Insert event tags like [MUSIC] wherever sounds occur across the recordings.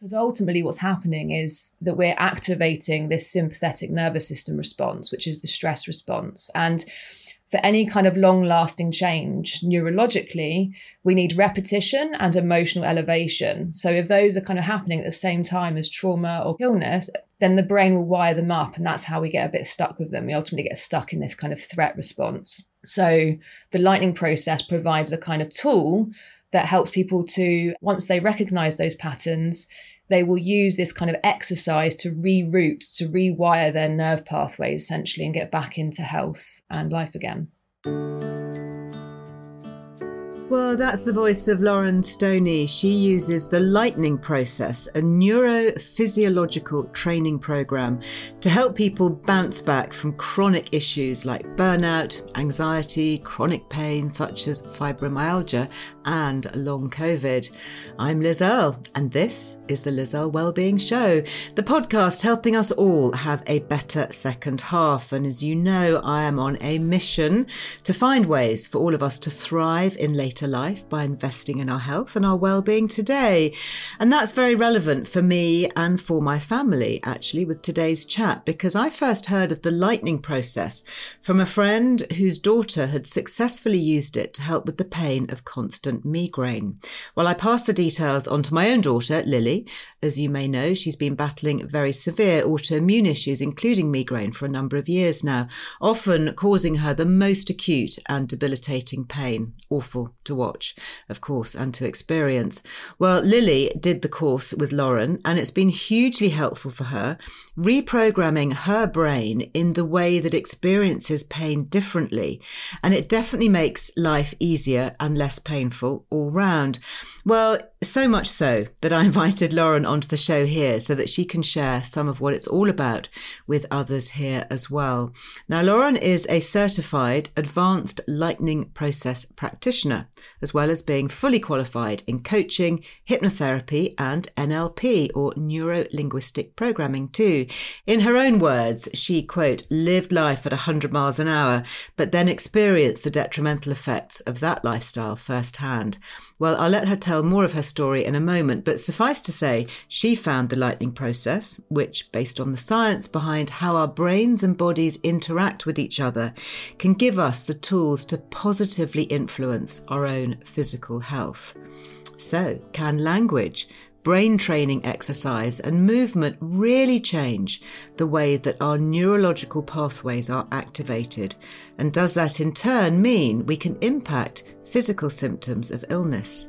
Because ultimately, what's happening is that we're activating this sympathetic nervous system response, which is the stress response. And for any kind of long lasting change neurologically, we need repetition and emotional elevation. So, if those are kind of happening at the same time as trauma or illness, then the brain will wire them up. And that's how we get a bit stuck with them. We ultimately get stuck in this kind of threat response. So, the lightning process provides a kind of tool that helps people to, once they recognize those patterns, they will use this kind of exercise to reroute, to rewire their nerve pathways essentially and get back into health and life again. Well, that's the voice of Lauren Stoney. She uses the Lightning Process, a neurophysiological training program to help people bounce back from chronic issues like burnout, anxiety, chronic pain such as fibromyalgia, and long COVID. I'm Liz Earle, and this is the Liz Earle Wellbeing Show, the podcast helping us all have a better second half. And as you know, I am on a mission to find ways for all of us to thrive in later life by investing in our health and our well-being today. And that's very relevant for me and for my family, actually, with today's chat, because I first heard of the lightning process from a friend whose daughter had successfully used it to help with the pain of constant migraine. Well, I passed the details on to my own daughter, Lily. As you may know, she's been battling very severe autoimmune issues, including migraine, for a number of years now, often causing her the most acute and debilitating pain. Awful to watch, of course, and to experience. Well, Lily did the course with Lauren, and it's been hugely helpful for her, reprogramming her brain in the way that experiences pain differently. And it definitely makes life easier and less painful all round. Well, so much so that I [LAUGHS] invited Lauren onto the show here so that she can share some of what it's all about with others here as well. Now, Lauren is a certified advanced lightning process practitioner, as well as being fully qualified in coaching, hypnotherapy, and NLP or neuro linguistic programming too. In her own words, she, quote, lived life at 100 miles an hour, but then experienced the detrimental effects of that lifestyle firsthand. Well, I'll let her tell more of her story in a moment, but suffice to say, she found the lightning process, which, based on the science behind how our brains and bodies interact with each other, can give us the tools to positively influence our own physical health. So, can language, brain training exercise, and movement really change the way that our neurological pathways are activated? And does that in turn mean we can impact physical symptoms of illness?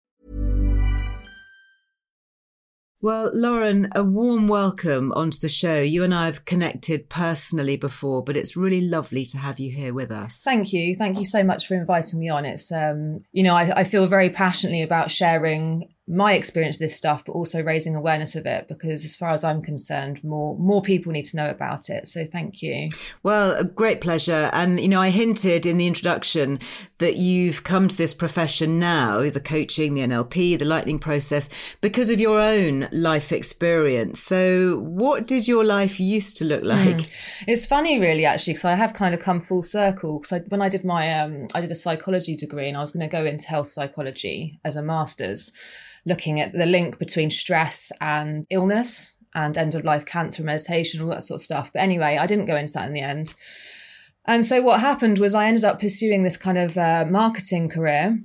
Well, Lauren, a warm welcome onto the show. You and I have connected personally before, but it's really lovely to have you here with us. Thank you. Thank you so much for inviting me on. It's, um, you know, I, I feel very passionately about sharing my experience of this stuff, but also raising awareness of it because, as far as I'm concerned, more more people need to know about it. So, thank you. Well, a great pleasure. And you know, I hinted in the introduction that you've come to this profession now, the coaching, the NLP, the lightning process, because of your own life experience. So, what did your life used to look like? Mm. It's funny, really, actually, because I have kind of come full circle. Because when I did my, um, I did a psychology degree, and I was going to go into health psychology as a master's looking at the link between stress and illness and end of life cancer meditation, all that sort of stuff. But anyway, I didn't go into that in the end. And so what happened was I ended up pursuing this kind of uh, marketing career.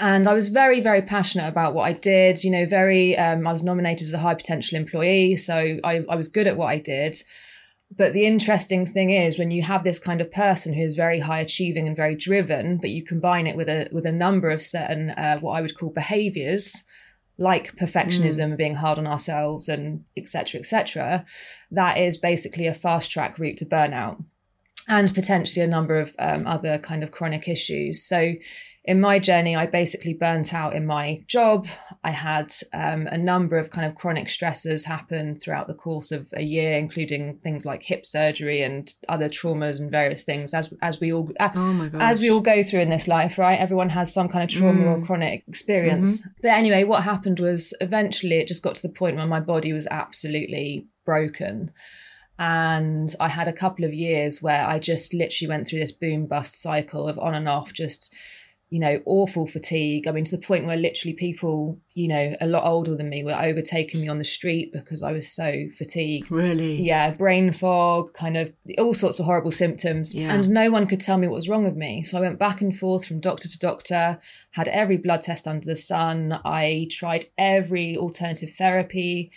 And I was very, very passionate about what I did. You know, very, um, I was nominated as a high potential employee. So I, I was good at what I did. But the interesting thing is when you have this kind of person who's very high achieving and very driven, but you combine it with a with a number of certain uh, what I would call behaviors, like perfectionism, mm. being hard on ourselves, and etc. etc. that is basically a fast track route to burnout and potentially a number of um, other kind of chronic issues. So, in my journey, I basically burnt out in my job. I had um, a number of kind of chronic stressors happen throughout the course of a year, including things like hip surgery and other traumas and various things. As as we all oh as we all go through in this life, right? Everyone has some kind of trauma mm. or chronic experience. Mm-hmm. But anyway, what happened was eventually it just got to the point where my body was absolutely broken. And I had a couple of years where I just literally went through this boom bust cycle of on and off, just, you know, awful fatigue. I mean, to the point where literally people, you know, a lot older than me were overtaking me on the street because I was so fatigued. Really? Yeah, brain fog, kind of all sorts of horrible symptoms. Yeah. And no one could tell me what was wrong with me. So I went back and forth from doctor to doctor, had every blood test under the sun. I tried every alternative therapy.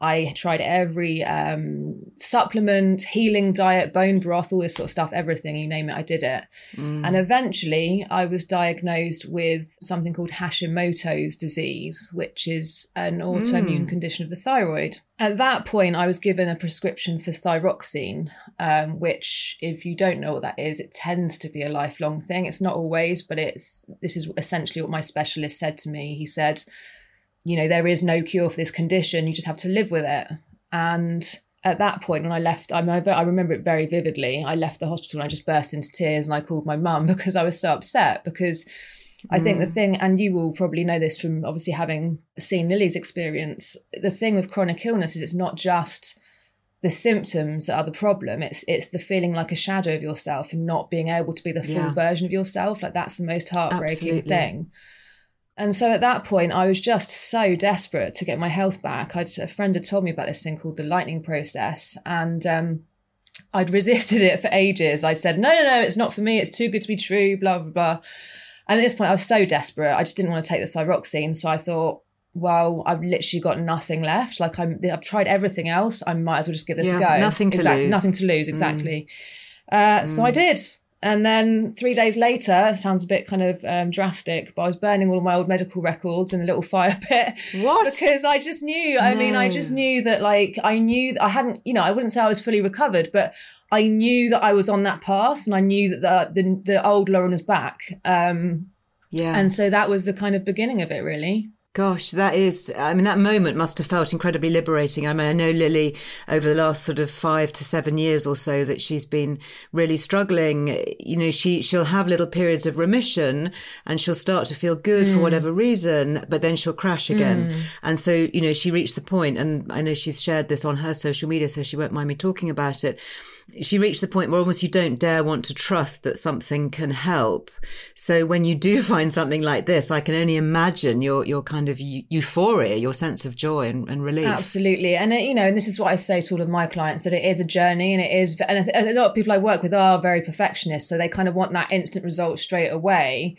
I tried every um, supplement, healing diet, bone broth, all this sort of stuff, everything, you name it, I did it. Mm. And eventually I was diagnosed with something called Hashimoto's disease, which is an autoimmune mm. condition of the thyroid. At that point, I was given a prescription for thyroxine, um, which, if you don't know what that is, it tends to be a lifelong thing. It's not always, but it's this is essentially what my specialist said to me. He said, you know, there is no cure for this condition. You just have to live with it. And at that point, when I left, I remember it very vividly. I left the hospital and I just burst into tears and I called my mum [LAUGHS] because I was so upset because I think the mm. thing, and you will probably know this from obviously having seen Lily's experience, the thing with chronic illness is it's not just the symptoms that are the problem. It's it's the feeling like a shadow of yourself and not being able to be the full yeah. version of yourself. Like that's the most heartbreaking Absolutely. thing. And so at that point, I was just so desperate to get my health back. I'd, a friend had told me about this thing called the lightning process, and um, I'd [LAUGHS] resisted it for ages. I said, no, no, no, it's not for me. It's too good to be true, blah, blah, blah. And at this point, I was so desperate. I just didn't want to take the thyroxine. So I thought, well, I've literally got nothing left. Like I'm, I've tried everything else. I might as well just give this yeah, a go. Nothing to exactly, lose. Nothing to lose, exactly. Mm. Uh, mm. So I did. And then three days later, sounds a bit kind of um, drastic, but I was burning all of my old medical records in a little [LAUGHS] fire pit. What? Because I just knew. I mean, I just knew that, like, I knew I hadn't, you know, I wouldn't say I was fully recovered, but I knew that I was on that path, and I knew that the the, the old Lauren was back. Um, yeah. And so that was the kind of beginning of it, really. Gosh, that is, I mean, that moment must have felt incredibly liberating. I mean, I know Lily over the last sort of five to seven years or so that she's been really struggling. You know, she, she'll have little periods of remission and she'll start to feel good mm. for whatever reason, but then she'll crash again. Mm. And so, you know, she reached the point, and I know she's shared this on her social media, so she won't mind me talking about it she reached the point where almost you don't dare want to trust that something can help. So when you do [LAUGHS] find something like this, I can only imagine your your kind of euphoria, your sense of joy and, and relief. Absolutely, and uh, you know, and this is what I say to all of my clients that it is a journey, and it is. And a lot of people I work with are very perfectionist, so they kind of want that instant result straight away.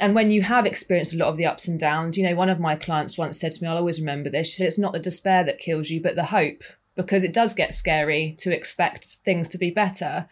And when you have experienced a lot of the ups and downs, you know, one of my clients once said to me, I'll always remember this. She said, It's not the despair that kills you, but the hope because it does get scary to expect things to be better.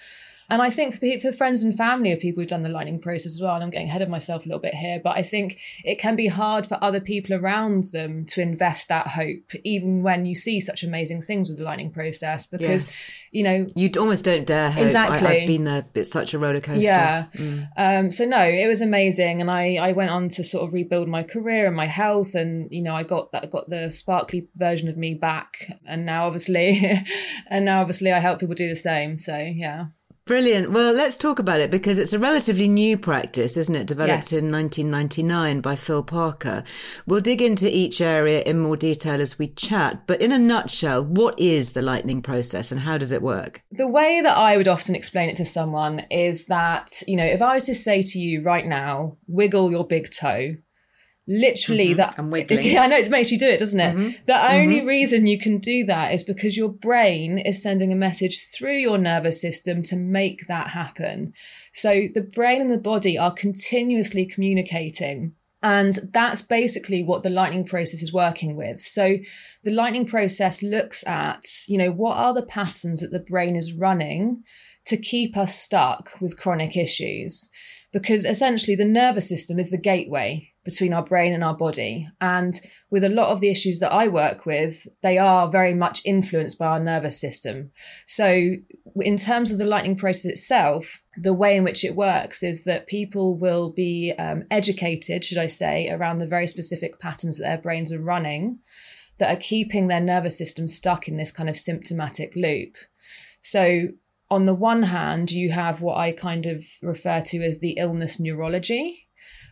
And I think for, for friends and family of people who've done the lightning process as well, and I'm getting ahead of myself a little bit here, but I think it can be hard for other people around them to invest that hope, even when you see such amazing things with the lightning process, because, yes. you know. You almost don't dare hope. Exactly. I, have been there. It's such a roller coaster. Yeah. Mm. Um, so, no, it was amazing. And I, I went on to sort of rebuild my career and my health. And, you know, I got that, got the sparkly version of me back. And now, obviously, [LAUGHS] and now, obviously, I help people do the same. So, yeah. Brilliant. Well, let's talk about it because it's a relatively new practice, isn't it? Developed yes. in 1999 by Phil Parker. We'll dig into each area in more detail as we chat, but in a nutshell, what is the lightning process and how does it work? The way that I would often explain it to someone is that, you know, if I was to say to you right now, wiggle your big toe, literally Mhm. that And [LAUGHS] wiggling. Yeah, I know it makes you do it, doesn't it? Mhm. The only reason you can do that is because your brain is sending a message through your nervous system to make that happen. So the brain and the body are continuously communicating. And that's basically what the lightning process is working with. So the lightning process looks at, you know, what are the patterns that the brain is running to keep us stuck with chronic issues? Because essentially the nervous system is the gateway between our brain and our body. And with a lot of the issues that I work with, they are very much influenced by our nervous system. So, in terms of the lightning process itself, the way in which it works is that people will be um, educated, should I say, around the very specific patterns that their brains are running that are keeping their nervous system stuck in this kind of symptomatic loop. So, on the one hand, you have what I kind of refer to as the illness neurology,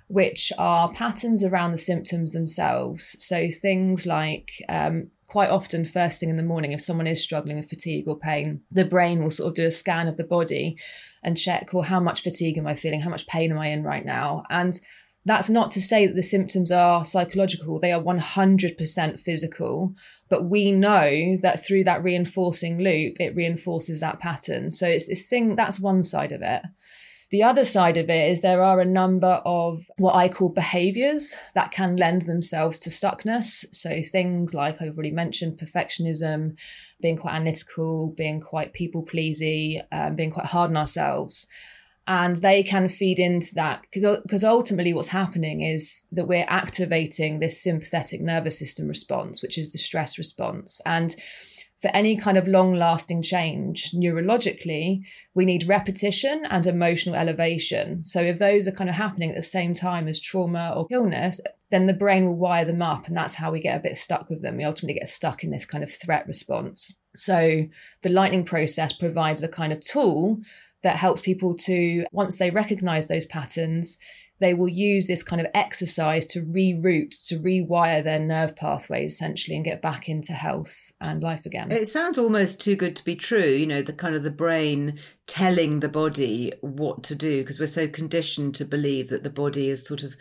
which are patterns around the symptoms themselves. So things like um, quite often, first thing in the morning, if someone is struggling with fatigue or pain, the brain will sort of do a scan of the body and check, well, how much fatigue am I feeling? How much pain am I in right now? And that's not to say that the symptoms are psychological, they are 100% physical. But we know that through that reinforcing loop, it reinforces that pattern. So it's this thing that's one side of it. The other side of it is there are a number of what I call behaviors that can lend themselves to stuckness. So things like I've already mentioned perfectionism, being quite analytical, being quite people pleasy, um, being quite hard on ourselves and they can feed into that because ultimately what's happening is that we're activating this sympathetic nervous system response which is the stress response and for any kind of long lasting change neurologically we need repetition and emotional elevation. So if those are kind of happening at the same time as trauma or illness then the brain will wire them up and that's how we get a bit stuck with them. We ultimately get stuck in this kind of threat response. So the lightning process provides a kind of tool that helps people to, once they recognize those patterns, they will use this kind of exercise to reroute, to rewire their nerve pathways essentially and get back into health and life again. It sounds almost too good to be true, you know, the kind of the brain telling the body what to do because we're so conditioned to believe that the body has sort of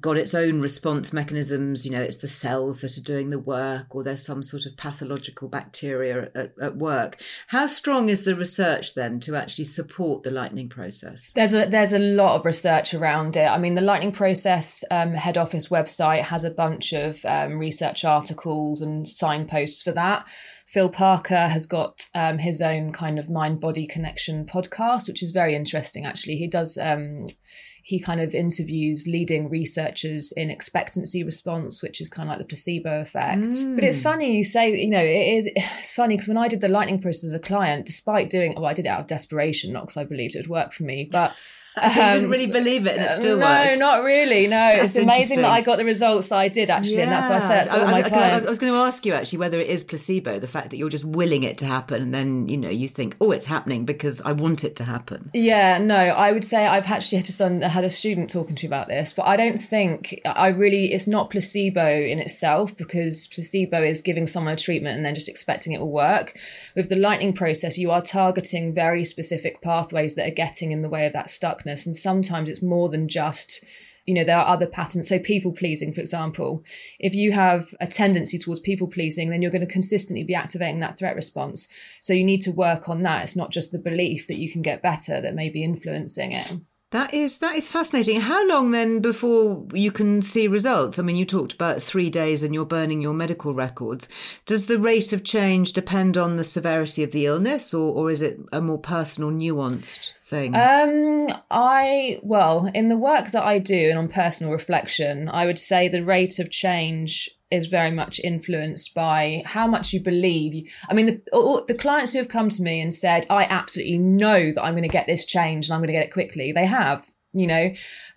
got its own response mechanisms you know it's the cells that are doing the work or there's some sort of pathological bacteria at, at work. How strong is the research then to actually support the lightning process? There's a there's a lot of research around it. I mean the lightning process um, head office website has a bunch of um, research articles and signposts for that Phil Parker has got um, his own kind of mind body connection podcast, which is very interesting, actually. He does. Um, he kind of interviews leading researchers in expectancy response, which is kind of like the placebo effect. Mm. But it's funny you say, you know, it is. It's funny because when I did the lightning process as a client, despite doing, well, I did it out of desperation, not because I believed it would work for me, but um, you didn't really believe it and it still works. no, worked. not really. No, it's amazing that I got the results I did actually, yeah. and that's why I said that to all I, my I, clients. I was going to ask you actually whether it is placebo, the fact that you're just willing it to happen, and then you know you think, oh, it's happening because I want it to happen. Yeah, no, I would say I've actually just done, had a student talking to me about this, but I don't think I really. It's not placebo in itself because placebo is giving someone a treatment and then just expecting it will work. With the lightning process, you are targeting very specific pathways that are getting in the way of that stuckness, and sometimes it's more than just you know there are other patterns so people pleasing for example if you have a tendency towards people pleasing then you're going to consistently be activating that threat response so you need to work on that it's not just the belief that you can get better that may be influencing it that is that is fascinating. How long then before you can see results? I mean, you talked about three days and you're burning your medical records. Does the rate of change depend on the severity of the illness, or or is it a more personal, nuanced thing? Um, I well, in the work that I do and on personal reflection, I would say the rate of change is very much influenced by how much you believe. I mean, the, all, the clients who have come to me and said, I absolutely know that I'm going to get this change and I'm going to get it quickly, they have, you know.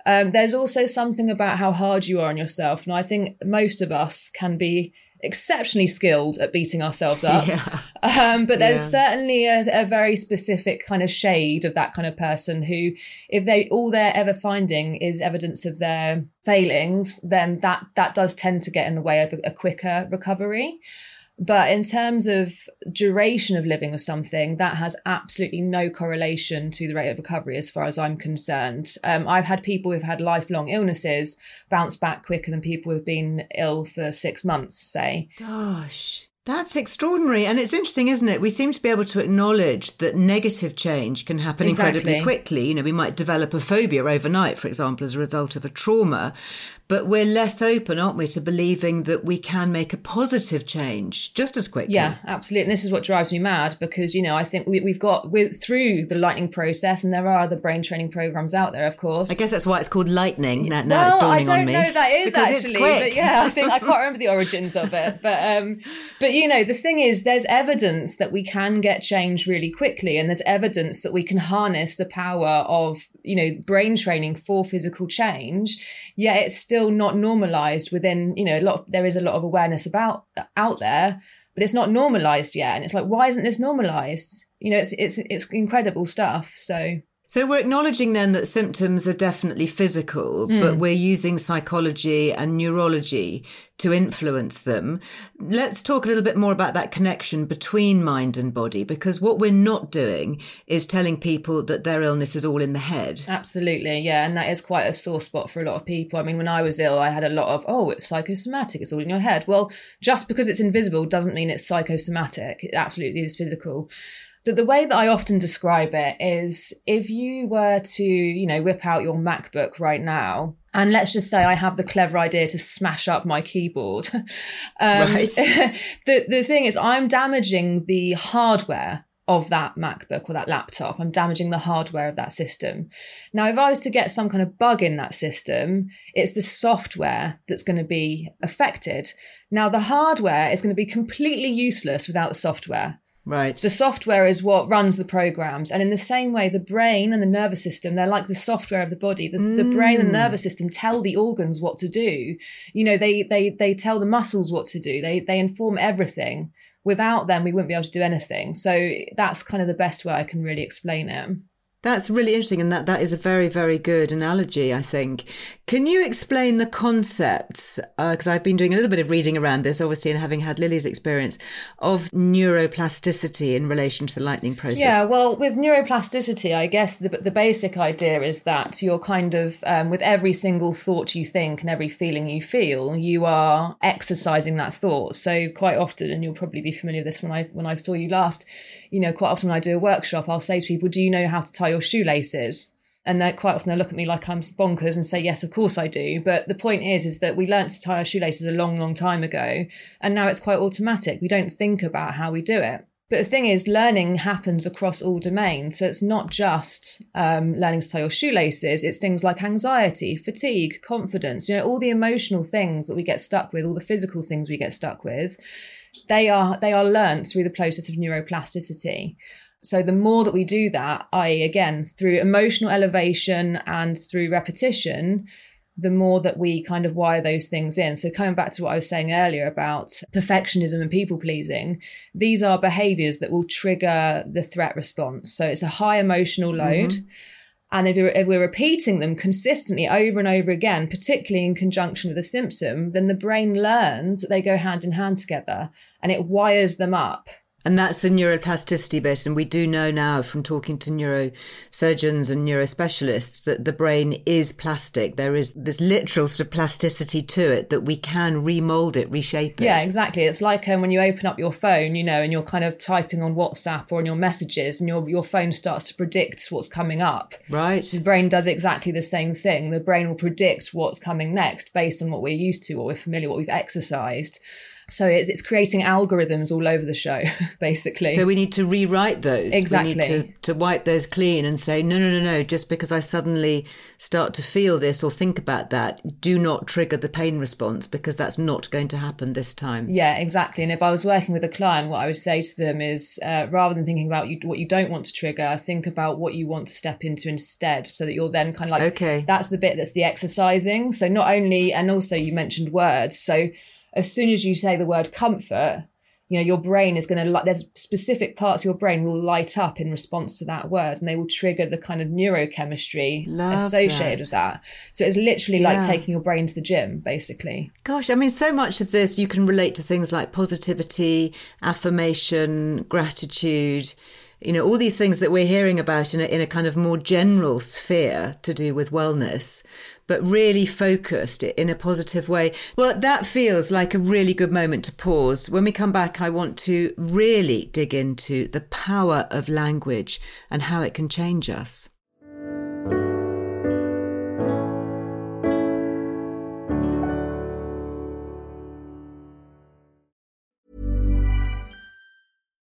Um, there's also something about how hard you are on yourself. And I think most of us can be exceptionally skilled at beating ourselves up. [LAUGHS] Yeah. Um, but there's Yeah. certainly a, a very specific kind of shade of that kind of person who, if they all they're ever finding is evidence of their failings, then that that does tend to get in the way of a, a quicker recovery. But in terms of duration of living with something, that has absolutely no correlation to the rate of recovery, as far as I'm concerned. Um, I've had people who've had lifelong illnesses bounce back quicker than people who've been ill for six months, say. Gosh. That's extraordinary. And it's interesting, isn't it? We seem to be able to acknowledge that negative change can happen Exactly. incredibly quickly. You know, we might develop a phobia overnight, for example, as a result of a trauma. But we're less open, aren't we, to believing that we can make a positive change just as quickly. Yeah, absolutely. And this is what drives me mad because, you know, I think we, we've got we're through the lightning process and there are other brain training programs out there, of course. I guess that's why it's called lightning. Now, now it's well, I dawning don't on me. know if that is actually, but yeah, I think I can't [LAUGHS] remember the origins of it. But um, but you know, the thing is, there's evidence that we can get change really quickly, and there's evidence that we can harness the power of you know brain training for physical change. Yet it's still not normalized within you know a lot. Of, there is a lot of awareness about out there, but it's not normalized yet. And it's like, why isn't this normalized? You know, it's it's it's incredible stuff. So So we're acknowledging then that symptoms are definitely physical, Hmm. but we're using psychology and neurology to influence them. Let's talk a little bit more about that connection between mind and body, because what we're not doing is telling people that their illness is all in the head. Absolutely, yeah, and that is quite a sore spot for a lot of people. I mean, when I was ill, I had a lot of, oh, it's psychosomatic, it's all in your head. Well, just because it's invisible doesn't mean it's psychosomatic. It absolutely is physical. But the way that I often describe it is if you were to, you know, whip out your MacBook right now, and let's just say I have the clever idea to smash up my keyboard. [LAUGHS] um, Right. [LAUGHS] the, the thing is, I'm damaging the hardware of that MacBook or that laptop. I'm damaging the hardware of that system. Now, if I was to get some kind of bug in that system, it's the software that's going to be affected. Now, the hardware is going to be completely useless without the software. Right. The software is what runs the programs. And in the same way, the brain and the nervous system, they're like the software of the body. The, the brain and mm. nervous system tell the organs what to do. You know, they, they, they tell the muscles what to do. They, they inform everything. Without them, we wouldn't be able to do anything. So that's kind of the best way I can really explain it. That's really interesting, and that, that is a very, very good analogy, I think. Can you explain the concepts? Because I've been doing a little bit of reading around this, obviously, and having had Lily's experience of neuroplasticity in relation to the lightning process. Yeah, well, with neuroplasticity, I guess the, the basic idea is that you're kind of, um, with every single thought you think and every feeling you feel, you are exercising that thought. So quite often, and you'll probably be familiar with this when I when I saw you last, you know, quite often when I do a workshop, I'll say to people, "Do you know how to tie your shoelaces?" And they quite often they look at me like I'm bonkers and say, "Yes, of course I do." But the point is, is that we learnt to tie our shoelaces a long, long time ago, and now it's quite automatic. We don't think about how we do it. But the thing is, learning happens across all domains. So it's not just um, learning to tie your shoelaces, it's things like anxiety, fatigue, confidence, you know, all the emotional things that we get stuck with, all the physical things we get stuck with. They are they are learnt through the process of neuroplasticity. So the more that we do that, i.e., again, through emotional elevation and through repetition, the more that we kind of wire those things in. So, coming back to what I was saying earlier about perfectionism and people pleasing, these are behaviors that will trigger the threat response. So, it's a high emotional load. Mm-hmm. And if, you're, if we're repeating them consistently over and over again, particularly in conjunction with a symptom, then the brain learns that they go hand in hand together and it wires them up. And that's the neuroplasticity bit. And we do know now from talking to neurosurgeons and neurospecialists that the brain is plastic. There is this literal sort of plasticity to it that we can remold it, reshape it. Yeah, exactly. It's like um, when you open up your phone, you know, and you're kind of typing on WhatsApp or on your messages, and your your phone starts to predict what's coming up. Right. The brain does exactly the same thing. The brain will predict what's coming next based on what we're used to, what we're familiar, what we've exercised. So it's it's creating algorithms all over the show, [LAUGHS] basically. So we need to rewrite those. Exactly. We need to, to wipe those clean and say, no, no, no, no, just because I suddenly start to feel this or think about that, do not trigger the pain response because that's not going to happen this time. Yeah, exactly. And if I was working with a client, what I would say to them is uh, rather than thinking about you, what you don't want to trigger, think about what you want to step into instead so that you're then kind of like, Okay. that's the bit that's the exercising. So not only, and also you mentioned words. So as soon as you say the word comfort, you know your brain is going to there's specific parts of your brain will light up in response to that word and they will trigger the kind of neurochemistry Love associated that. with that so it's literally Yeah. like taking your brain to the gym basically Gosh, I mean, so much of this you can relate to things like positivity, affirmation, gratitude, you know, all these things that we're hearing about in a, in a kind of more general sphere to do with wellness, but really focused in a positive way. Well, that feels like a really good moment to pause. When we come back, I want to really dig into the power of language and how it can change us.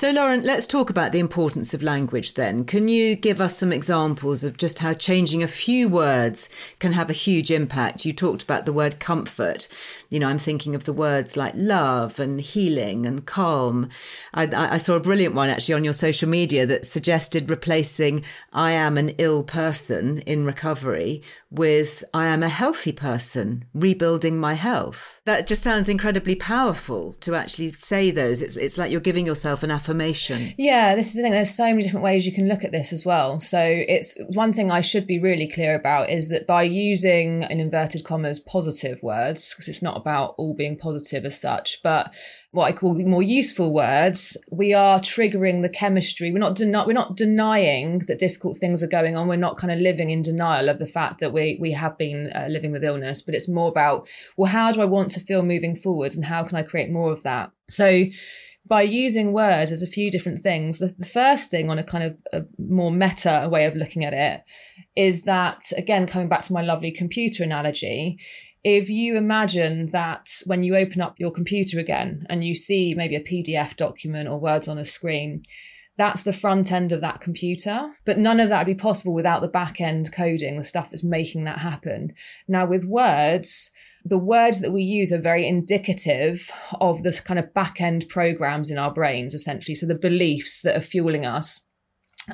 So, Lauren, let's talk about the importance of language then. Can you give us some examples of just how changing a few words can have a huge impact? You talked about the word comfort. You know, I'm thinking of the words like love and healing and calm. I, I saw a brilliant one actually on your social media that suggested replacing I am an ill person in recovery with I am a healthy person rebuilding my health. That just sounds incredibly powerful to actually say those. It's, it's like you're giving yourself an affirmation. Yeah, this is the thing. There's so many different ways you can look at this as well. So it's one thing I should be really clear about is that by using in inverted commas positive words, because it's not about all being positive as such, but what I call more useful words, we are triggering the chemistry. We're not we're not denying that difficult things are going on. We're not kind of living in denial of the fact that we we have been uh, living with illness, but it's more about well, how do I want to feel moving forwards, and how can I create more of that? So by using words, there's a few different things. The, the first thing, on a kind of a more meta way of looking at it, is that again, coming back to my lovely computer analogy, if you imagine that when you open up your computer again and you see maybe a PDF document or words on a screen, that's the front end of that computer. But none of that would be possible without the back end coding, the stuff that's making that happen. Now, with words, the words that we use are very indicative of the kind of back end programs in our brains, essentially. So the beliefs that are fueling us.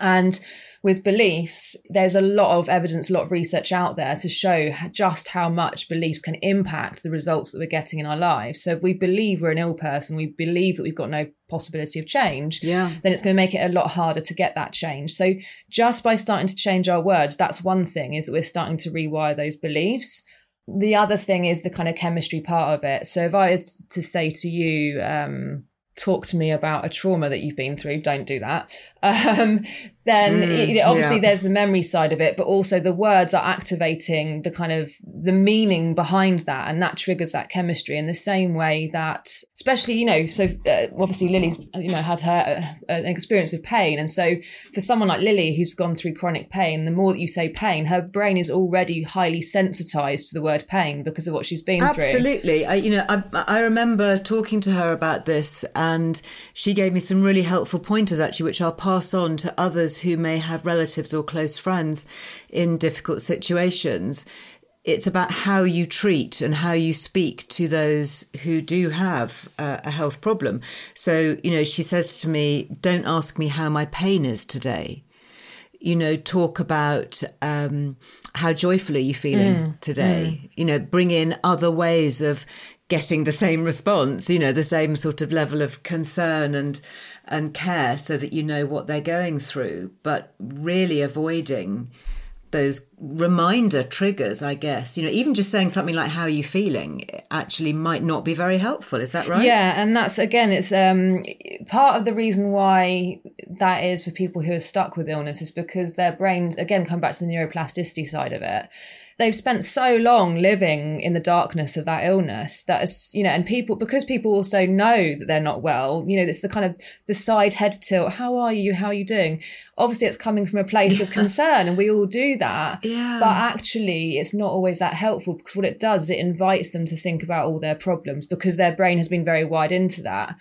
And with beliefs, there's a lot of evidence, a lot of research out there to show just how much beliefs can impact the results that we're getting in our lives. So if we believe we're an ill person, we believe that we've got no possibility of change, Yeah. then it's going to make it a lot harder to get that change. So just by starting to change our words, that's one thing is that we're starting to rewire those beliefs. The other thing is the kind of chemistry part of it. So if I was to say to you, um, talk to me about a trauma that you've been through, don't do that. [LAUGHS] Um, then Mm, it, obviously yeah. there's the memory side of it, but also the words are activating the kind of the meaning behind that, and that triggers that chemistry in the same way that, especially you know, so uh, obviously Lily's you know had her uh, an experience of pain, and so for someone like Lily who's gone through chronic pain, the more that you say pain, her brain is already highly sensitized to the word pain because of what she's been through. Absolutely. You know, I, I remember talking to her about this, and she gave me some really helpful pointers, actually, which I'll pass on to others who may have relatives or close friends in difficult situations. It's about how you treat and how you speak to those who do have uh, a health problem. So, you know, she says to me, Don't ask me how my pain is today you know, talk about um, how joyful are you feeling today? You know, bring in other ways of getting the same response. You know, the same sort of level of concern and and care, so that you know what they're going through, but really avoiding those reminder triggers. I guess you know, even just saying something like "How are you feeling?" actually might not be very helpful. Is that right? Yeah, and that's again, it's um part of the reason why that is for people who are stuck with illness is because their brains again come back to the neuroplasticity side of it. They've spent so long living in the darkness of that illness that is, you know, and people because people also know that they're not well, you know, it's the kind of the side head tilt. How are you? How are you doing? Obviously, it's coming from a place of concern, and we all do that. Yeah. But actually, it's not always that helpful because what it does is it invites them to think about all their problems because their brain has been very wired into that.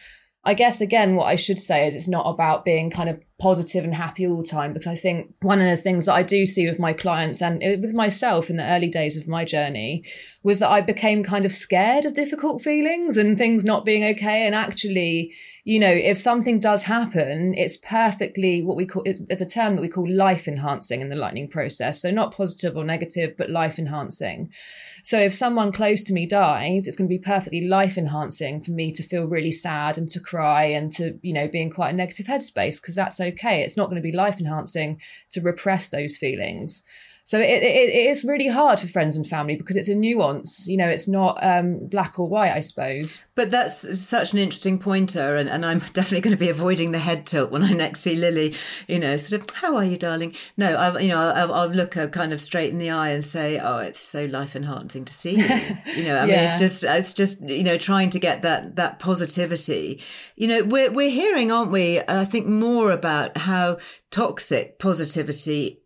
I guess again, what I should say is it's not about being kind of positive and happy all the time because I think one of the things that I do see with my clients and uh, with myself in the early days of my journey was that I became kind of scared of difficult feelings and things not being okay. And actually, you know, if something does happen, it's perfectly what we call, there's a term that we call life enhancing in the lightning process. So not positive or negative, but life enhancing. So if someone close to me dies, it's going to be perfectly life enhancing for me to feel really sad and to cry and to, you know, be in quite a negative headspace because that's okay. It's not going to be life enhancing to repress those feelings. So it, it, it is really hard for friends and family because it's a nuance. You know, it's not um, black or white, I suppose. But that's such an interesting pointer, and, and I'm [LAUGHS] definitely going to be avoiding the head tilt when I next see Lily. You know, sort of, how are you, darling? No, I, you know, I'll, I'll look her kind of straight in the eye and say, oh, it's so life enhancing to see you. You know, I mean, it's [LAUGHS] just, it's just, you know, trying to get that that positivity. You know, we're we're hearing, aren't we? I think more about how toxic positivity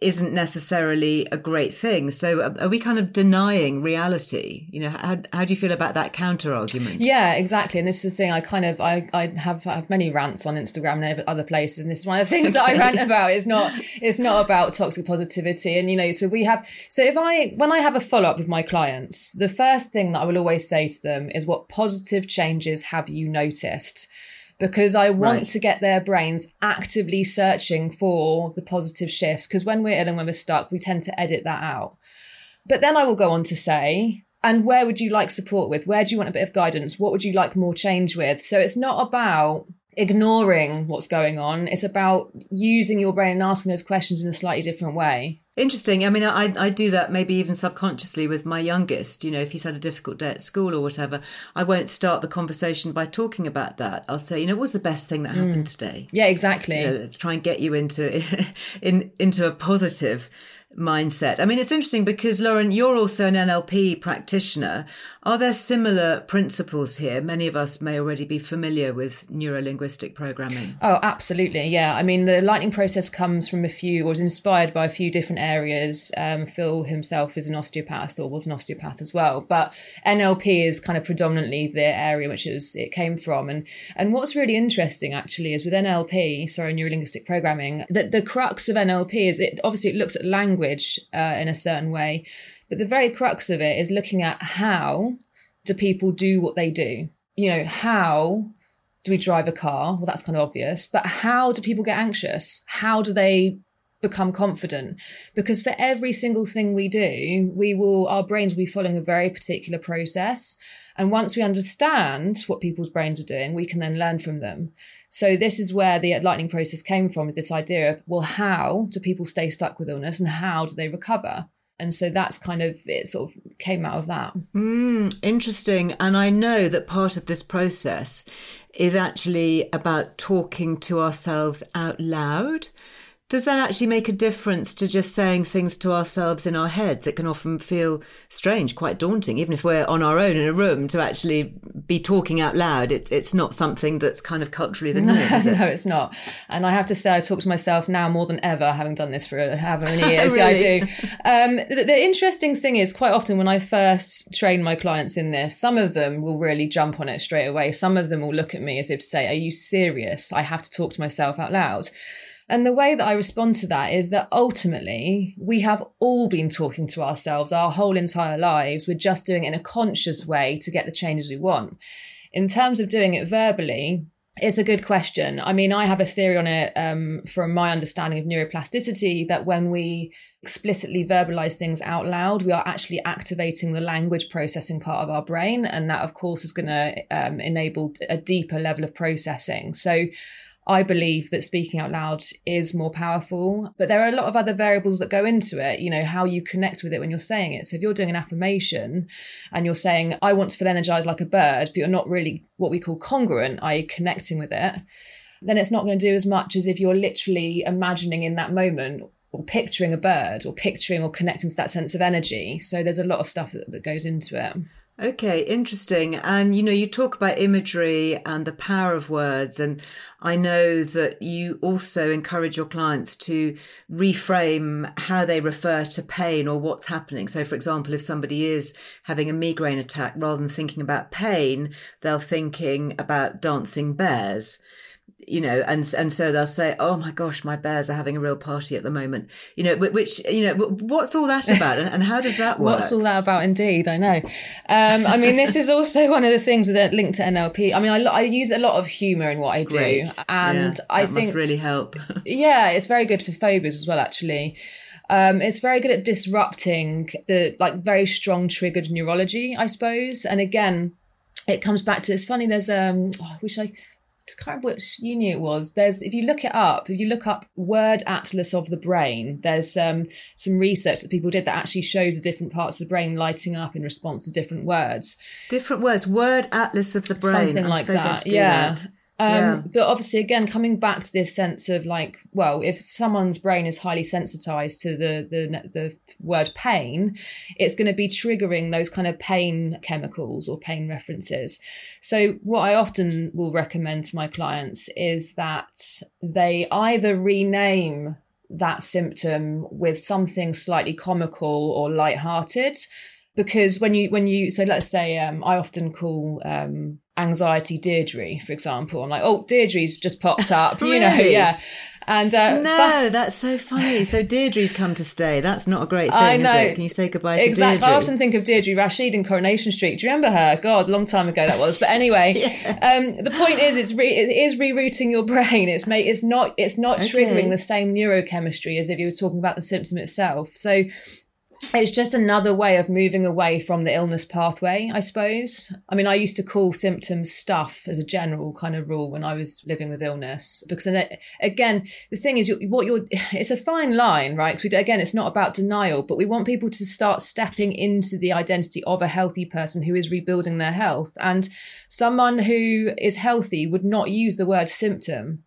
isn't necessarily a great thing. So, uh, are we kind of denying reality? You know, how how do you feel about that counter argument? Yeah, exactly. And this is the thing I kind of I, I have I have many rants on Instagram and other places, and this is one of the things that I rant about. It's not it's not about toxic positivity. And you know, so we have so if I when I have a follow up with my clients, the first thing that I will always say to them is what positive changes have you noticed? Because I want Right. to get their brains actively searching for the positive shifts. Because when we're ill and when we're stuck, we tend to edit that out. But then I will go on to say, and where would you like support with? Where do you want a bit of guidance? What would you like more change with? So it's not about ignoring what's going on. It's about using your brain and asking those questions in a slightly different way. Interesting. I mean, I I do that maybe even subconsciously with my youngest. You know, if he's had a difficult day at school or whatever, I won't start the conversation by talking about that. I'll say, you know, what's the best thing that happened mm. today? Yeah, exactly. You know, let's try and get you into [LAUGHS] in into a positive mindset. I mean, it's interesting because Lauren, you're also an NLP practitioner. Are there similar principles here? Many of us may already be familiar with neurolinguistic programming. Oh, absolutely. Yeah. I mean, the lightning process comes from a few, or is inspired by a few different areas. Um, Phil himself is an osteopath, or was an osteopath as well. But NLP is kind of predominantly the area which it, was, it came from. And and what's really interesting actually is with NLP, sorry, neurolinguistic programming, that the crux of NLP is it obviously it looks at language uh, in a certain way, but the very crux of it is looking at how do people do what they do. You know, how do we drive a car? Well, that's kind of obvious. But how do people get anxious? How do they become confident? Because for every single thing we do, we will, our brains will be following a very particular process. And once we understand what people's brains are doing, we can then learn from them. So this is where the lightning process came from, is this idea of, well, how do people stay stuck with illness and how do they recover? And so that's kind of it sort of came out of that. Mm, interesting. And I know that part of this process is actually about talking to ourselves out loud. Does that actually make a difference to just saying things to ourselves in our heads? It can often feel strange, quite daunting, even if we're on our own in a room to actually be talking out loud. It, it's not something that's kind of culturally the [LAUGHS] norm, is it? no, it's not. And I have to say, I talk to myself now more than ever, having done this for however many [LAUGHS] years. Yeah, I do. Um, the, the interesting thing is, quite often when I first train my clients in this, some of them will really jump on it straight away. Some of them will look at me as if to say, Are you serious? I have to talk to myself out loud. And the way that I respond to that is that ultimately we have all been talking to ourselves our whole entire lives. We're just doing it in a conscious way to get the changes we want. In terms of doing it verbally, it's a good question. I mean, I have a theory on it um, from my understanding of neuroplasticity that when we explicitly verbalize things out loud, we are actually activating the language processing part of our brain. And that, of course, is going to um, enable a deeper level of processing. So, I believe that speaking out loud is more powerful, but there are a lot of other variables that go into it. You know, how you connect with it when you're saying it. So if you're doing an affirmation and you're saying, I want to feel energized like a bird, but you're not really what we call congruent, i.e., connecting with it, then it's not going to do as much as if you're literally imagining in that moment or picturing a bird or picturing or connecting to that sense of energy. So there's a lot of stuff that, that goes into it. Okay, interesting. And you know, you talk about imagery and the power of words. And I know that you also encourage your clients to reframe how they refer to pain or what's happening. So, for example, if somebody is having a migraine attack, rather than thinking about pain, they're thinking about dancing bears you know, and and so they'll say, "Oh my gosh, my bears are having a real party at the moment." You know, which you know, what's all that about, and how does that [LAUGHS] work? what's all that about? Indeed, I know. Um, I mean, this is also [LAUGHS] one of the things that linked to NLP. I mean, I, I use a lot of humour in what I do, Great. and yeah, I that think must really help. [LAUGHS] yeah, it's very good for phobias as well, actually. Um, it's very good at disrupting the like very strong triggered neurology, I suppose. And again, it comes back to it's funny. There's um, oh, I wish I can't remember which uni it was. There's if you look it up, if you look up word atlas of the brain, there's um, some research that people did that actually shows the different parts of the brain lighting up in response to different words. Different words, word atlas of the brain, something I'm like so that. going to do yeah. that. Um, Yeah. But obviously, again, coming back to this sense of like, well, if someone's brain is highly sensitized to the the the word pain, it's going to be triggering those kind of pain chemicals or pain references. So, what I often will recommend to my clients is that they either rename that symptom with something slightly comical or light-hearted because when you when you so let's say um, I often call um, anxiety Deirdre, for example. I'm like, oh, Deirdre's just popped [LAUGHS] up, you know, yeah. And uh, No, that's so funny. So Deirdre's come to stay. That's not a great thing, I is it? Can you say goodbye to Deirdre? exactly. Deirdre? I often think of Deirdre Rashid in Coronation Street. Do you remember her? God, long time ago that was. But anyway, [LAUGHS] um, the point is, it's re- it is rerouting your [LAUGHS] brain. It's made. It's not. It's not Okay. triggering the same neurochemistry as if you were talking about the symptom itself. So. It's just another way of moving away from the illness pathway, I suppose. I mean, I used to call symptoms stuff as a general kind of rule when I was living with illness, because then it, again, the thing is, what you're, [SIGHS] it's a fine line, right? Because again, it's not about denial, but we want people to start stepping into the identity of a healthy person who is rebuilding their health. And someone who is healthy would not use the word symptom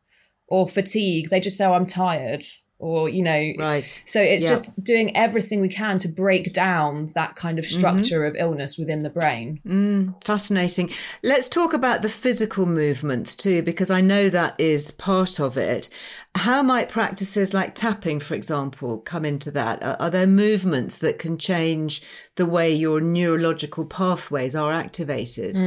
or fatigue. They just say, oh, I'm tired. Or, you know, Right. so it's Yeah. just doing everything we can to break down that kind of structure of illness within the brain. Mm, fascinating. Let's talk about the physical movements too, because I know that is part of it. How might practices like tapping, for example, come into that? Are, are there movements that can change the way your neurological pathways are activated?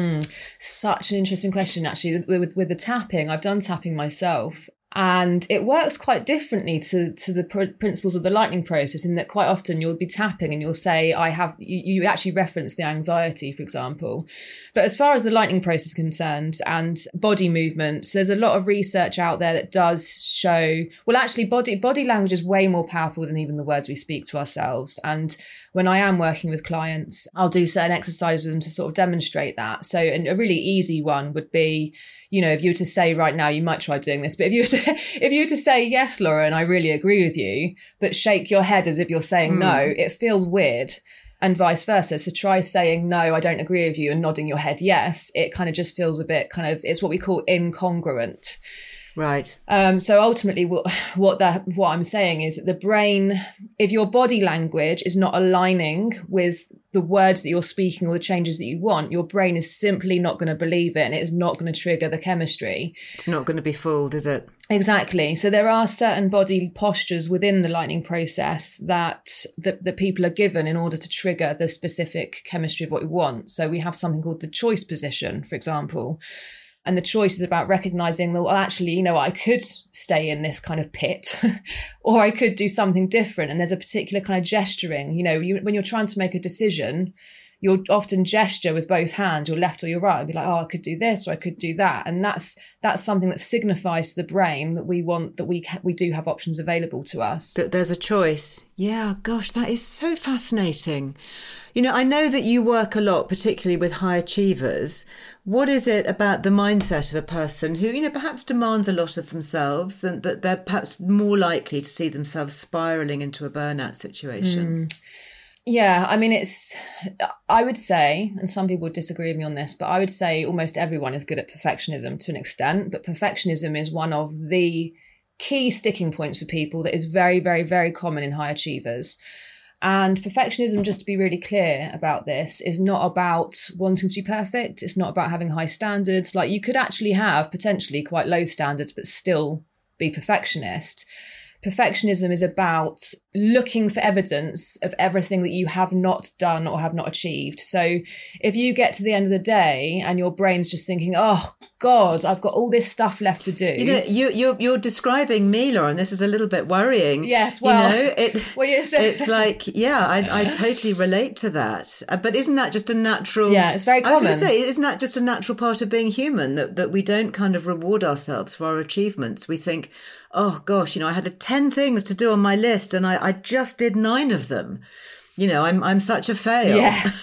Such an interesting question, actually. With, with, with the tapping, I've done tapping myself. And it works quite differently to, to the pr- principles of the lightning process in that quite often you'll be tapping and you'll say, I have, you, you actually reference the anxiety, for example. But as far as the lightning process is concerned and body movements, there's a lot of research out there that does show, well, actually body, body language is way more powerful than even the words we speak to ourselves. And when I am working with clients, I'll do certain exercises with them to sort of demonstrate that. So and a really easy one would be, you know, if you were to say right now, you might try doing this, but if you were to [LAUGHS] if you were to say yes, Laura, and I really agree with you, but shake your head as if you're saying mm. no, it feels weird. And vice versa. So try saying no, I don't agree with you, and nodding your head yes. It kind of just feels a bit kind of it's what we call incongruent. Right. Um, so ultimately, what what that what I'm saying is that the brain, if your body language is not aligning with the words that you're speaking or the changes that you want, your brain is simply not going to believe it, and it is not going to trigger the chemistry. It's not going to be fooled, is it? Exactly. So there are certain body postures within the lightning process that that, that people are given in order to trigger the specific chemistry of what you want. So we have something called the choice position, for example and the choice is about recognizing that well actually you know i could stay in this kind of pit [LAUGHS] or i could do something different. And there's a particular kind of gesturing you know you, when you're trying to make a decision you'll often gesture with both hands, your left or your right, and be like, "Oh, I could do this or I could do that," and that's that's something that signifies to the brain that we want that we we do have options available to us. That there's a choice. Yeah, gosh, that is so fascinating. You know, I know that you work a lot, particularly with high achievers. What is it about the mindset of a person who, you know, perhaps demands a lot of themselves than that they're perhaps more likely to see themselves spiraling into a burnout situation? Mm. Yeah, I mean, it's, I would say, and some people would disagree with me on this, but I would say almost everyone is good at perfectionism to an extent. But perfectionism is one of the key sticking points for people that is very, very, very common in high achievers. And perfectionism, just to be really clear about this, is not about wanting to be perfect. It's not about having high standards. Like you could actually have potentially quite low standards, but still be perfectionist perfectionism is about looking for evidence of everything that you have not done or have not achieved. So if you get to the end of the day and your brain's just thinking, "Oh God, I've got all this stuff left to do," you know, you, you're you're describing me, Lauren. This is a little bit worrying. Yes, well, you know, it, [LAUGHS] well, it's like, yeah, I, I totally relate to that. Uh, but isn't that just a natural? Yeah, it's very common. I was going to say, isn't that just a natural part of being human that that we don't kind of reward ourselves for our achievements? We think oh gosh, you know, I had 10 things to do on my list and I, I just did nine of them. You know, I'm, I'm such a fail. Yeah. [LAUGHS]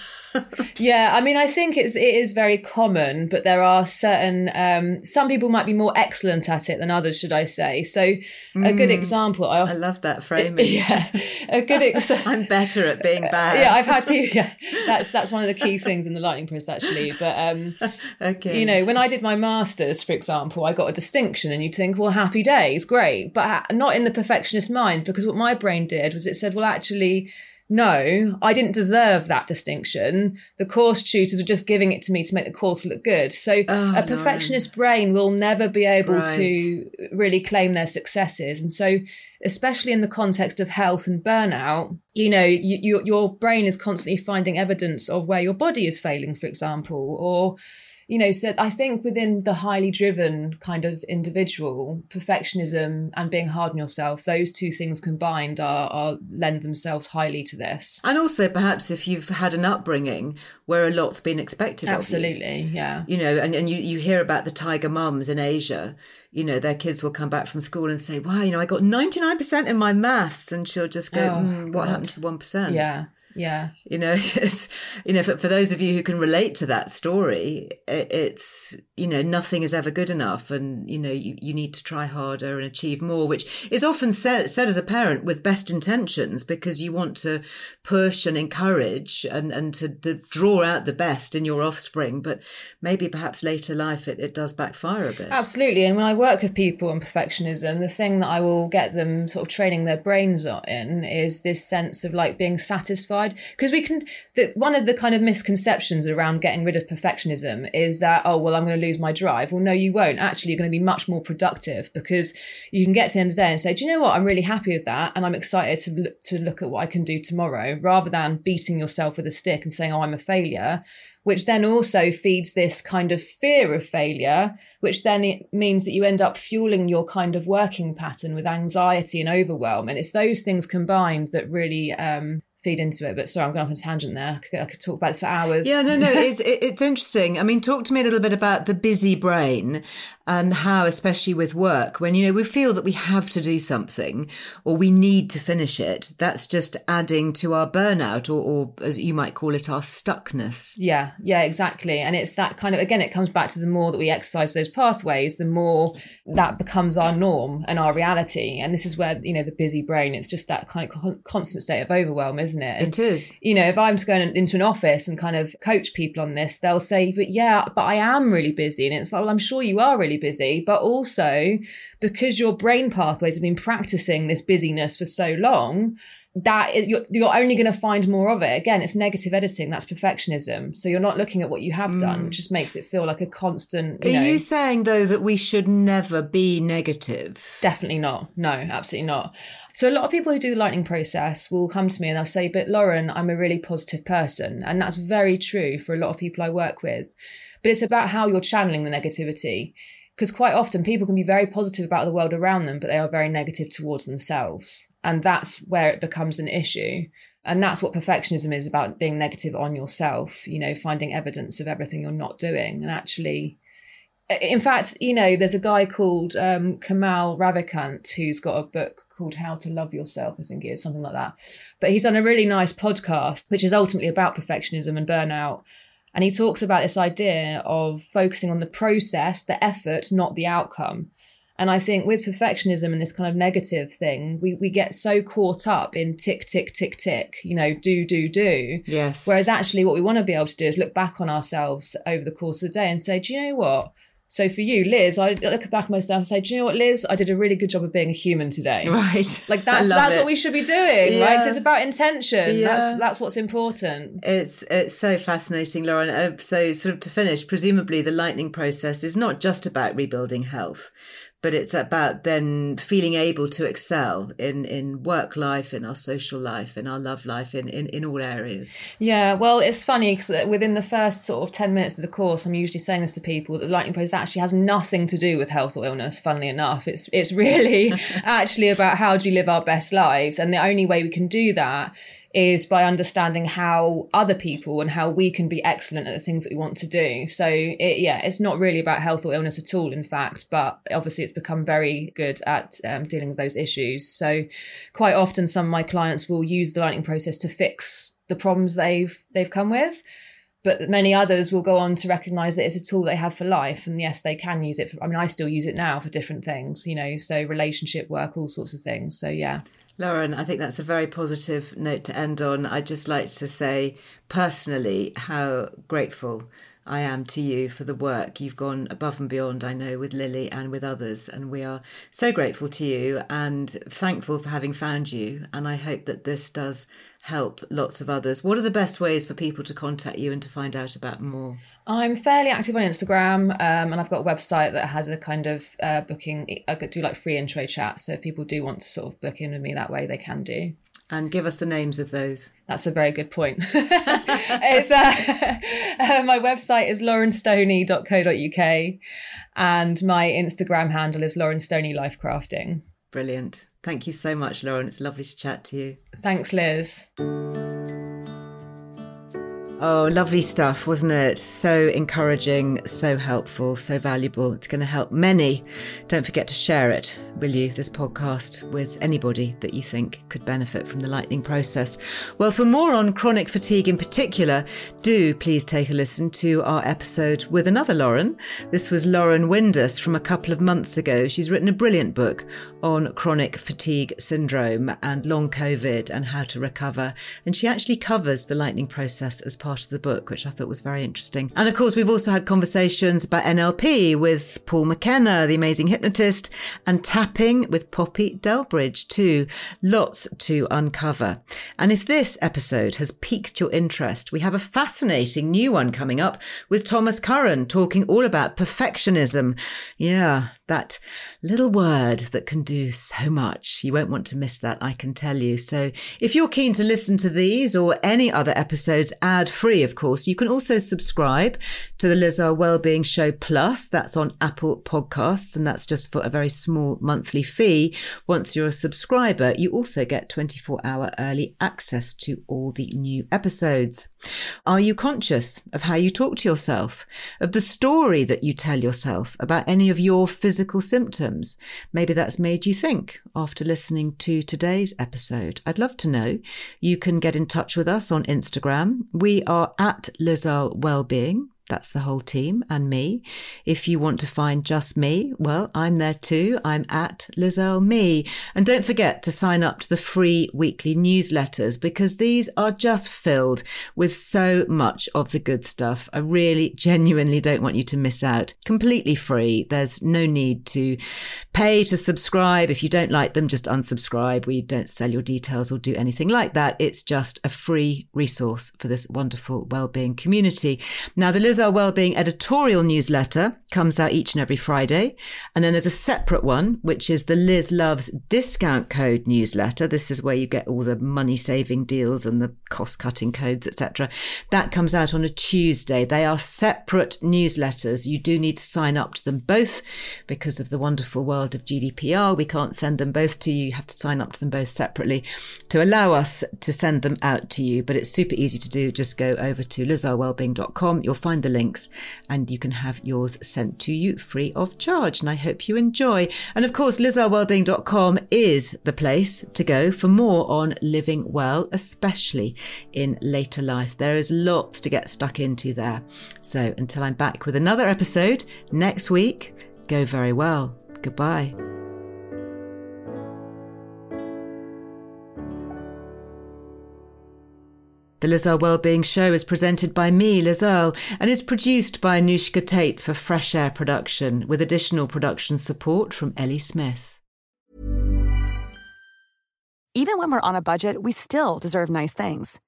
yeah, I mean, I think it's it is very common, but there are certain um, some people might be more excellent at it than others, should I say? So, a good mm. example. I, I, love that [LAUGHS] framing. Yeah, a good [LAUGHS] example. I'm better at being [LAUGHS] bad. yeah, I've had people. Yeah, that's that's one of the key things in the lightning process, actually. But um, okay, you know, when I did my masters, for example, I got a distinction, and you'd think, well, happy days, great, but not in the perfectionist mind, because what my brain did was it said, well, actually no, I didn't deserve that distinction. The course tutors were just giving it to me to make the course look good. So oh, a perfectionist no. brain will never be able right. to really claim their successes. And so, especially in the context of health and burnout, you know, you, you, your brain is constantly finding evidence of where your body is failing, for example, or you know, so I think within the highly driven kind of individual, perfectionism and being hard on yourself, those two things combined are, are lend themselves highly to this. And also perhaps if you've had an upbringing where a lot's been expected Absolutely, you, Absolutely, yeah. You know, and, and you, you hear about the tiger mums in Asia, you know, their kids will come back from school and say, Wow, you know, I got 99% in my maths. And she'll just go, oh, mm, What happened to the 1%? Yeah. Yeah. You know, [LAUGHS] it's, you know, for, for those of you who can relate to that story, it, it's, you know, nothing is ever good enough. And, you know, you, you need to try harder and achieve more, which is often said, said as a parent with best intentions because you want to push and encourage and, and to, to draw out the best in your offspring. But maybe perhaps later life it, it does backfire a bit. Absolutely. And when I work with people on perfectionism, the thing that I will get them sort of training their brains in is this sense of like being satisfied because we can the, one of the kind of misconceptions around getting rid of perfectionism is that oh well i'm going to lose my drive well no you won't actually you're going to be much more productive because you can get to the end of the day and say do you know what i'm really happy with that and i'm excited to look, to look at what i can do tomorrow rather than beating yourself with a stick and saying oh i'm a failure which then also feeds this kind of fear of failure, which then it means that you end up fueling your kind of working pattern with anxiety and overwhelm. And it's those things combined that really um, feed into it. But sorry, I'm going off on a tangent there. I could, I could talk about this for hours. Yeah, no, no, [LAUGHS] it's, it's interesting. I mean, talk to me a little bit about the busy brain and how, especially with work, when, you know, we feel that we have to do something or we need to finish it, that's just adding to our burnout or, or as you might call it, our stuckness. Yeah, yeah, exactly. And it's that kind of, again, it comes back to the more that we exercise those pathways, the more that becomes our norm and our reality. And this is where, you know, the busy brain, it's just that kind of con- constant state of overwhelm, isn't it? And, It is. You know, if I'm to go into an office and kind of coach people on this, they'll say, but yeah, but I am really busy. And it's like, well, I'm sure you are really busy, but also because your brain pathways have been practicing this busyness for so long, that is, you're, you're only going to find more of it. Again, it's negative editing. That's perfectionism. So you're not looking at what you have done, mm. which just makes it feel like a constant. You Are know, you saying, though, that we should never be negative? Definitely not. No, absolutely not. So a lot of people who do the lightning process will come to me and they'll say, "But Lauren, I'm a really positive person," and that's very true for a lot of people I work with. But it's about how you're channeling the negativity. Because quite often people can be very positive about the world around them, but they are very negative towards themselves. And that's where it becomes an issue. And that's what perfectionism is about being negative on yourself, you know, finding evidence of everything you're not doing and actually in fact, you know, there's a guy called um, Kamal Ravikant who's got a book called How to Love Yourself, I think it is, something like that. But he's done a really nice podcast, which is ultimately about perfectionism and burnout. And he talks about this idea of focusing on the process, the effort, not the outcome. And I think with perfectionism and this kind of negative thing, we, we get so caught up in tick, tick, tick, tick, you know, do, do, do. Yes. Whereas actually, what we want to be able to do is look back on ourselves over the course of the day and say, do you know what? So for you, Liz, I look back at myself and say, do you know what, Liz? I did a really good job of being a human today. [LAUGHS] Right. Like that's that's it. what we should be doing, right? Yeah. It's about intention. Yeah. That's that's what's important. It's it's so fascinating, Lauren. Uh, so, sort of to finish, presumably the lightning process is not just about rebuilding health, but it's about then feeling able to excel in in work life, in our social life, in our love life, in in, in all areas. Yeah, well, it's funny because uh, within the first sort of 10 minutes of the course, I'm usually saying this to people that the lightning process actually has nothing to do with health or illness, funnily enough. It's, it's really [LAUGHS] actually about how do we live our best lives. And the only way we can do that is by understanding how other people and how we can be excellent at the things that we want to do. So, it, yeah, it's not really about health or illness at all, in fact, but obviously it's become very good at um, dealing with those issues. So, quite often, some of my clients will use the lightning process to fix the problems they've they've come with but many others will go on to recognize that it's a tool they have for life and yes they can use it for, i mean i still use it now for different things you know so relationship work all sorts of things so yeah Lauren, I think that's a very positive note to end on. I'd just like to say personally how grateful I am to you for the work you've gone above and beyond, I know, with Lily and with others. And we are so grateful to you and thankful for having found you. And I hope that this does help lots of others. What are the best ways for people to contact you and to find out about more? i'm fairly active on instagram um, and i've got a website that has a kind of uh, booking i do like free intro chat so if people do want to sort of book in with me that way they can do And give us the names of those. That's a very good point. [LAUGHS] it's, uh, [LAUGHS] my website is laurenstoney.co.uk and my Instagram handle is Lauren Stoney Life Crafting. Brilliant. Thank you so much, Lauren. It's lovely to chat to you. Thanks, Liz. Oh, lovely stuff, wasn't it? So encouraging, so helpful, so valuable. It's going to help many. Don't forget to share it, will you, this podcast, with anybody that you think could benefit from the lightning process. Well, for more on chronic fatigue in particular, do please take a listen to our episode with another Lauren. This was Lauren Windas from a couple of months ago. She's written a brilliant book on chronic fatigue syndrome and long COVID and how to recover. And she actually covers the lightning process as part of the book, which I thought was very interesting. And of course, we've also had conversations about NLP with Paul McKenna, the amazing hypnotist, and tapping with Poppy Delbridge too. Lots to uncover. And if this episode has piqued your interest, we have a fascinating new one coming up with Thomas Curran talking all about perfectionism. Yeah, that little word that can do so much. You won't want to miss that, I can tell you. So if you're keen to listen to these or any other episodes ad free, of course, you can also subscribe to the Liz Earle Wellbeing Show Plus. That's on Apple Podcasts, and that's just for a very small monthly fee. Once you're a subscriber, you also get 24 hour early access to all the new episodes. Are you conscious of how you talk to yourself, of the story that you tell yourself about any of your physical symptoms? Maybe that's made you think after listening to today's episode. I'd love to know. You can get in touch with us on Instagram. We are at Liz Earle Wellbeing. That's the whole team and me. If you want to find just me, well, I'm there too. I'm at Liz Earle Me. And don't forget to sign up to the free weekly newsletters because these are just filled with so much of the good stuff. I really genuinely don't want you to miss out. Completely free. There's no need to pay to subscribe. If you don't like them, just unsubscribe. We don't sell your details or do anything like that. It's just a free resource for this wonderful wellbeing community. Now, the Liz Liz Earle Wellbeing editorial newsletter comes out each and every Friday. And then there's a separate one, which is the Liz Loves discount code newsletter. This is where you get all the money saving deals and the cost cutting codes, etc. That comes out on a Tuesday. They are separate newsletters. You do need to sign up to them both because of the wonderful world of GDPR. We can't send them both to you. You have to sign up to them both separately to allow us to send them out to you. But it's super easy to do. Just go over to lizearlewellbeing.com. You'll find the links and you can have yours sent to you free of charge. And I hope you enjoy. And of course, lizearlewellbeing.com is the place to go for more on living well, especially in later life. There is lots to get stuck into there. So until I'm back with another episode next week, go very well. Goodbye. The Liz Earle Wellbeing Show is presented by me, Liz Earle, and is produced by Anushka Tate for Fresh Air Production, with additional production support from Ellie Smith. Even when we're on a budget, we still deserve nice things.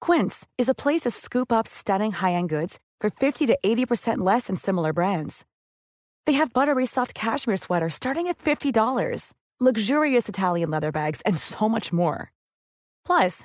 Quince is a place to scoop up stunning high-end goods for 50 to 80% less than similar brands. They have buttery soft cashmere sweaters starting at $50, luxurious Italian leather bags, and so much more. Plus,